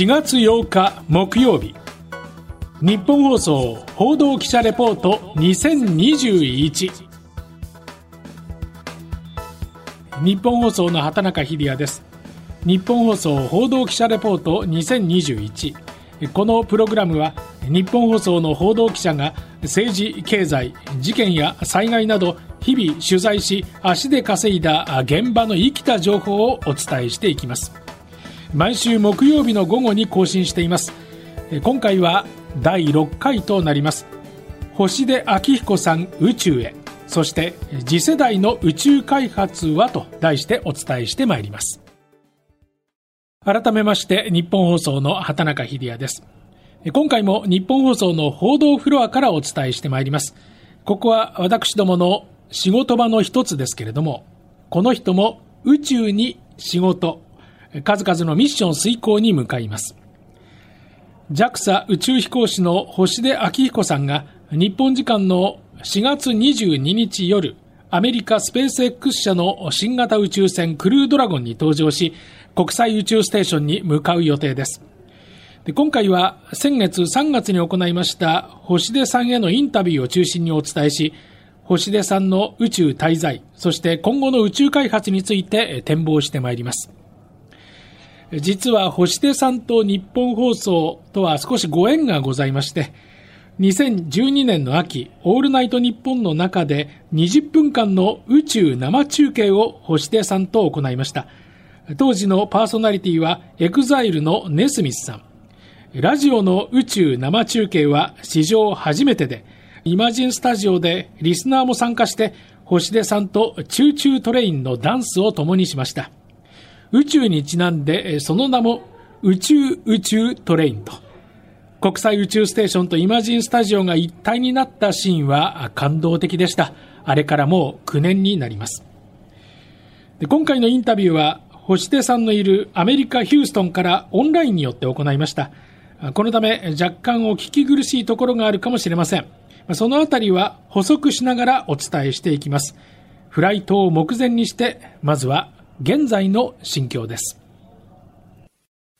4月8日木曜日。日本放送報道記者レポート2021日本放送の畑中秀也です。日本放送報道記者レポート2021このプログラムは日本放送の報道記者が政治経済事件や災害など日々取材し足で稼いだ現場の生きた情報をお伝えしていきます。毎週木曜日の午後に更新しています。今回は第6回となります。星出明彦さん宇宙へ。そして次世代の宇宙開発はと題してお伝えしてまいります。改めまして日本放送の畑中秀也です。今回も日本放送の報道フロアからお伝えしてまいります。ここは私どもの仕事場の一つですけれどもこの人も宇宙に仕事数々のミッション遂行に向かいます JAXA 宇宙飛行士の星出明彦さんが日本時間の4月22日夜、アメリカスペース X 社の新型宇宙船クルードラゴンに搭乗し、国際宇宙ステーションに向かう予定です。で今回は先月3月に行いました星出さんへのインタビューを中心にお伝えし、星出さんの宇宙滞在、そして今後の宇宙開発について展望してまいります。実は星出さんとニッポン放送とは少しご縁がございまして、2012年の秋、オールナイトニッポンの中で20分間の宇宙生中継を星出さんと行いました。当時のパーソナリティは EXILE のネスミスさん。ラジオの宇宙生中継は史上初めてで、イマジンスタジオでリスナーも参加して星出さんと Choo Choo TRAIN のダンスを共にしました。宇宙にちなんで、その名も宇宙宇宙 TRAIN と、国際宇宙ステーションとイマジンスタジオが一体になったシーンは感動的でした。あれからもう9年になります。で今回のインタビューは、星出さんのいるアメリカ・ヒューストンからオンラインによって行いました。このため若干お聞き苦しいところがあるかもしれません。そのあたりは補足しながらお伝えしていきます。フライトを目前にして、まずは現在の心境です。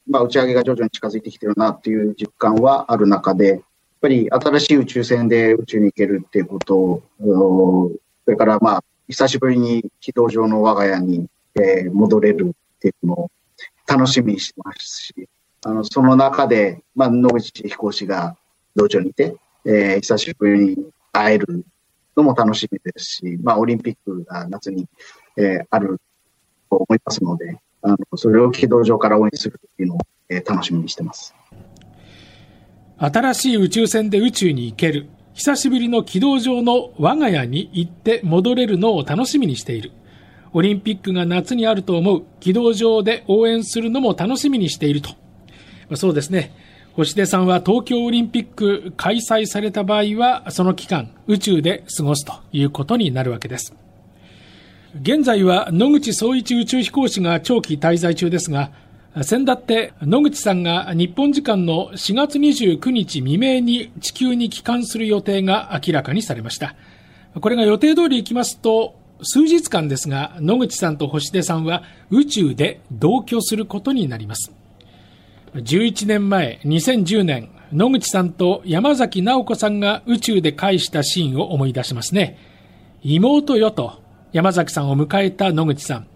まあ、打ち上げが徐々に近づいてきてるなっていう実感はある中で、やっぱり新しい宇宙船で宇宙に行けるっていうことを、それからまあ、久しぶりに軌道上の我が家に、えー、戻れるっていうのを楽しみにしてますし、あの、その中で、まあ、野口飛行士が道場にいて、えー、久しぶりに会えるのも楽しみですし、まあ、オリンピックが夏に、えー、あると思いますので、あのそれを軌道上から応援するっていうのを、えー、楽しみにしてます。新しい宇宙船で宇宙に行ける。久しぶりの軌道上の我が家に行って戻れるのを楽しみにしている。オリンピックが夏にあると思う。軌道上で応援するのも楽しみにしていると。そうですね。星出さんは東京オリンピック開催された場合は、その期間、宇宙で過ごすということになるわけです。現在は野口総一宇宙飛行士が長期滞在中ですが、先だって野口さんが日本時間の4月29日未明に地球に帰還する予定が明らかにされました。これが予定通り行きますと、数日間ですが、野口さんと星出さんは宇宙で同居することになります。11年前、2010年、野口さんと山崎直子さんが宇宙で返したシーンを思い出しますね。妹よと山崎さんを迎えた野口さん。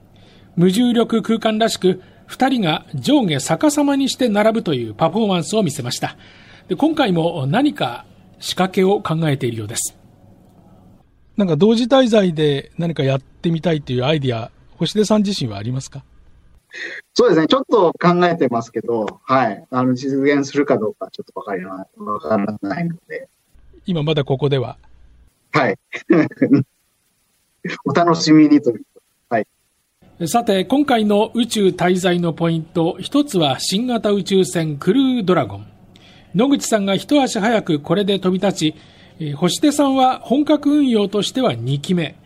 無重力空間らしく、二人が上下逆さまにして並ぶというパフォーマンスを見せました。で今回も何か仕掛けを考えているようです。なんか同時滞在で何かやってみたいというアイディア、星出さん自身はありますか？そうですね。ちょっと考えてますけど、はい。あの、実現するかどうかちょっとわかりわからないので。今まだここでは？はい。お楽しみにという。はい。さて、今回の宇宙滞在のポイント、一つは新型宇宙船クルードラゴン。野口さんが一足早くこれで飛び立ち、星出さんは本格運用としては2期目。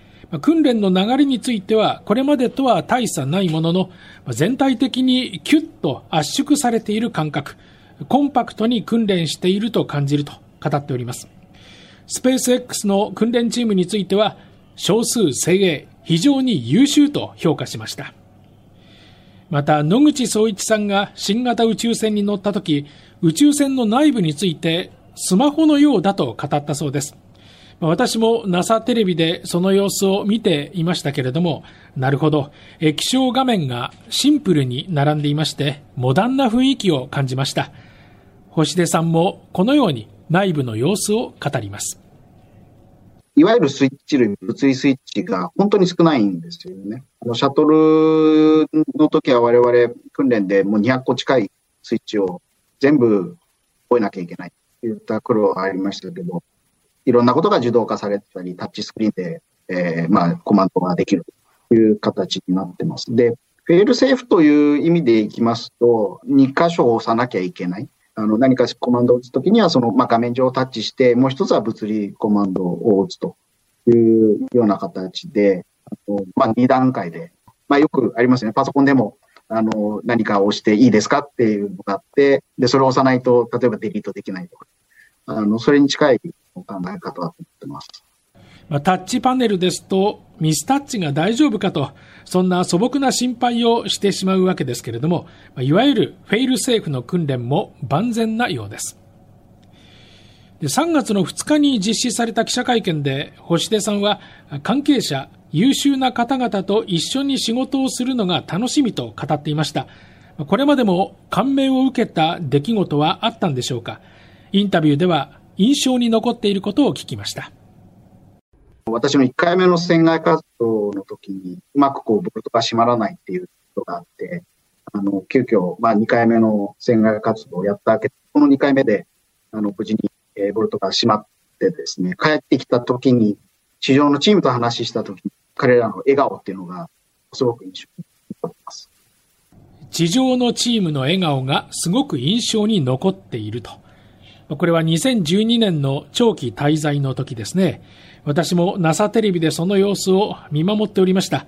訓練の流れについては、これまでとは大差ないものの、全体的にキュッと圧縮されている感覚、コンパクトに訓練していると感じると語っております。スペース X の訓練チームについては、少数精鋭、非常に優秀と評価しました。また野口聡一さんが新型宇宙船に乗った時宇宙船の内部についてスマホのようだと語ったそうです私も NASA テレビでその様子を見ていましたけれども、なるほど、液晶画面がシンプルに並んでいまして、モダンな雰囲気を感じました。星出さんもこのように内部の様子を語ります。いわゆるスイッチ類、物理スイッチが本当に少ないんですよね。あのシャトルの時は我々訓練でもう200個近いスイッチを全部覚えなきゃいけないといった苦労がありましたけど、いろんなことが自動化されたり、タッチスクリーンで、えー、まあ、コマンドができるという形になってます。で、フェールセーフという意味でいきますと、2箇所押さなきゃいけない。あの、何かコマンドを打つときには、その、まあ、画面上をタッチして、もう一つは物理コマンドを打つというような形で、あのまあ、2段階で、まあ、よくありますね。パソコンでも、あの、何か押していいですかっていうのがあって、で、それを押さないと、例えばデリートできないとか、あの、それに近い考え方だと思ってます。まあ、タッチパネルですと、ミスタッチが大丈夫かと、そんな素朴な心配をしてしまうわけですけれども、いわゆるフェイルセーフの訓練も万全なようです。で3月の2日に実施された記者会見で、星出さんは関係者、優秀な方々と一緒に仕事をするのが楽しみと語っていました。これまでも感銘を受けた出来事はあったんでしょうかインタビューでは印象に残っていることを聞きました。私の1回目の船外活動の時に、うまくこう、ボルトが閉まらないっていうことがあって、あの、急遽、まあ2回目の船外活動をやったわけど、この2回目で、あの、無事に、えー、ボルトが閉まってですね、帰ってきた時に、地上のチームと話した時に、彼らの笑顔っていうのが、すごく印象に残っています。地上のチームの笑顔がすごく印象に残っていると。これは2012年の長期滞在の時ですね。私も NASA テレビでその様子を見守っておりました。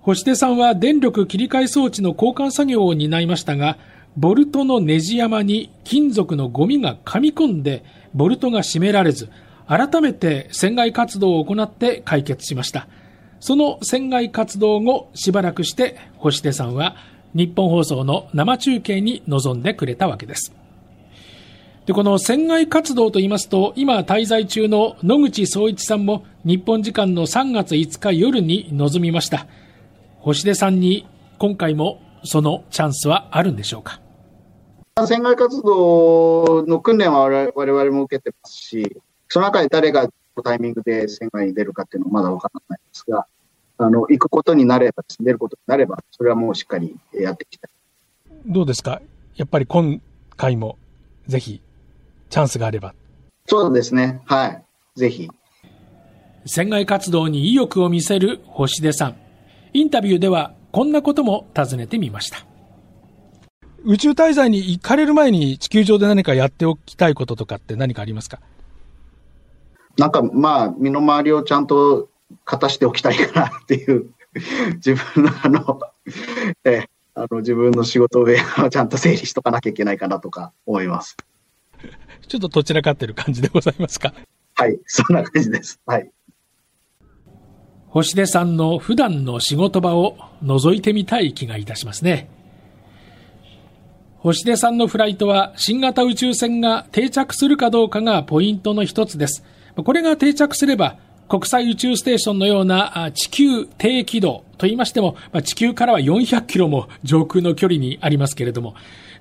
星出さんは電力切り替え装置の交換作業を担いましたが、ボルトのネジ山に金属のゴミが噛み込んで、ボルトが締められず、改めて船外活動を行って解決しました。その船外活動後、しばらくして星出さんは日本放送の生中継に臨んでくれたわけです。で、この船外活動と言いますと、今滞在中の野口聡一さんも日本時間の3月5日夜に臨みました。星出さんに今回もそのチャンスはあるんでしょうか？船外活動の訓練は我々も受けてますし、その中で誰がタイミングで船外に出るかっていうのはまだわからないですが、あの、行くことになれば、出ることになれば、それはもうしっかりやっていきたい。どうですか？やっぱり今回もぜひチャンスがあれば。そうですね。はい。ぜひ。船外活動に意欲を見せる星出さん。インタビューではこんなことも尋ねてみました。宇宙滞在に行かれる前に地球上で何かやっておきたいこととかって何かありますか？なんかまあ、身の回りをちゃんと片しておきたいかなっていう自分のあの、えあの自分の仕事部屋をちゃんと整理しとかなきゃいけないかなとか思います。ちょっとどちらかってる感じでございますか？はい、そんな感じです。はい。星出さんの普段の仕事場を覗いてみたい気がいたしますね。星出さんのフライトは新型宇宙船が定着するかどうかがポイントの一つです。これが定着すれば国際宇宙ステーションのような地球低軌道と言いましても、地球からは400キロも上空の距離にありますけれども、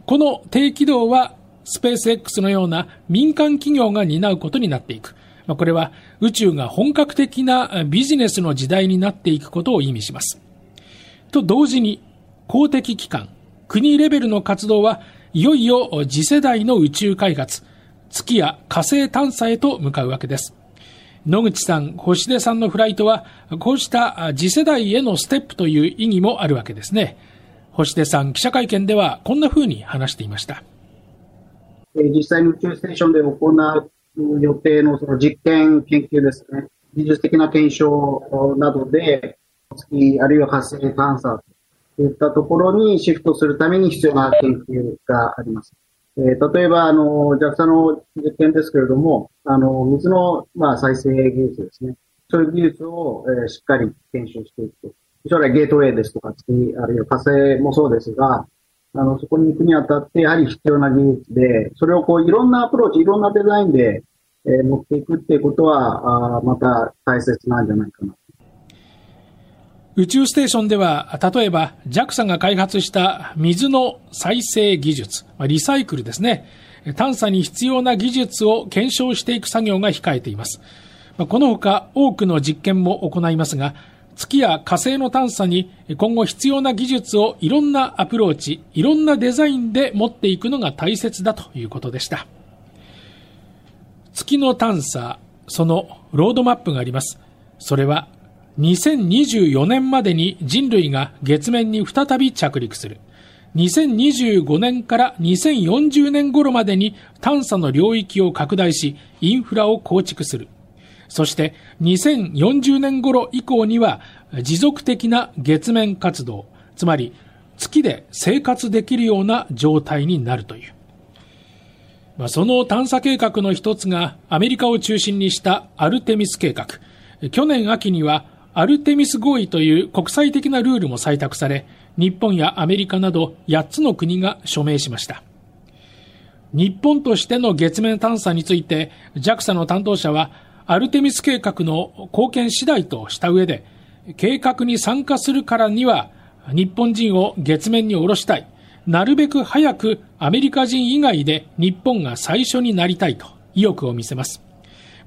この低軌道はスペース X のような民間企業が担うことになっていく。まあ、これは宇宙が本格的なビジネスの時代になっていくことを意味します。と同時に公的機関、国レベルの活動はいよいよ次世代の宇宙開発、月や火星探査へと向かうわけです。野口さん、星出さんのフライトは、こうした次世代へのステップという意義もあるわけですね。星出さん、記者会見ではこんな風に話していました。実際に宇宙ステーションで行う予定のその実験、研究ですね、技術的な検証などで、月あるいは火星探査といったところにシフトするために必要な研究があります。えー、例えば、あの、JAXA の実験ですけれども、あの、水の、まあ、再生技術ですね。そういう技術を、えー、しっかり検証していくと将来ゲートウェイですとか、月、あるいは火星もそうですが、あの、そこに行くにあたって、やはり必要な技術で、それをこう、いろんなアプローチ、いろんなデザインで、えー、持っていくっていうことは、あまた大切なんじゃないかな。宇宙ステーションでは、例えば JAXA が開発した水の再生技術、リサイクルですね、探査に必要な技術を検証していく作業が控えています。このほか多くの実験も行いますが、月や火星の探査に今後必要な技術をいろんなアプローチ、いろんなデザインで持っていくのが大切だということでした。月の探査、そのロードマップがあります。それは2024年までに人類が月面に再び着陸する。2025年から2040年頃までに探査の領域を拡大し、インフラを構築する。そして2040年頃以降には持続的な月面活動、つまり月で生活できるような状態になるという。まあ、その探査計画の一つがアメリカを中心にしたアルテミス計画。去年秋にはアルテミス合意という国際的なルールも採択され、日本やアメリカなど8つの国が署名しました。日本としての月面探査について JAXA の担当者はアルテミス計画の貢献次第とした上で、計画に参加するからには、日本人を月面に下ろしたい。なるべく早くアメリカ人以外で日本が最初になりたいと意欲を見せます。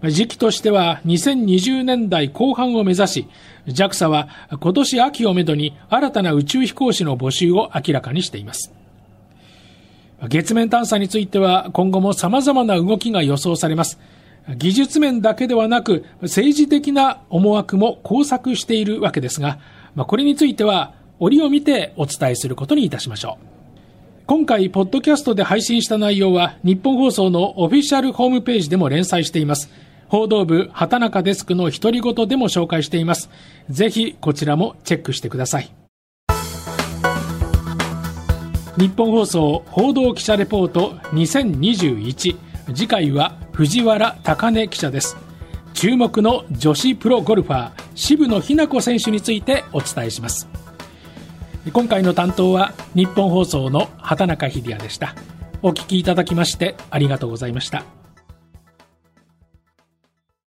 時期としては2020年代後半を目指し、JAXA は今年秋をめどに新たな宇宙飛行士の募集を明らかにしています。月面探査については今後も様々な動きが予想されます。技術面だけではなく政治的な思惑も交錯しているわけですが、まあ、これについては折を見てお伝えすることにいたしましょう。今回、ポッドキャストで配信した内容は日本放送のオフィシャルホームページでも連載しています。報道部畑中デスクの独り言でも紹介しています。ぜひこちらもチェックしてください。日本放送報道記者レポート2021次回は藤原高根記者です。注目の女子プロゴルファー渋野日向子選手についてお伝えします。今回の担当は日本放送の畑中秀也でした。お聞きいただきましてありがとうございました。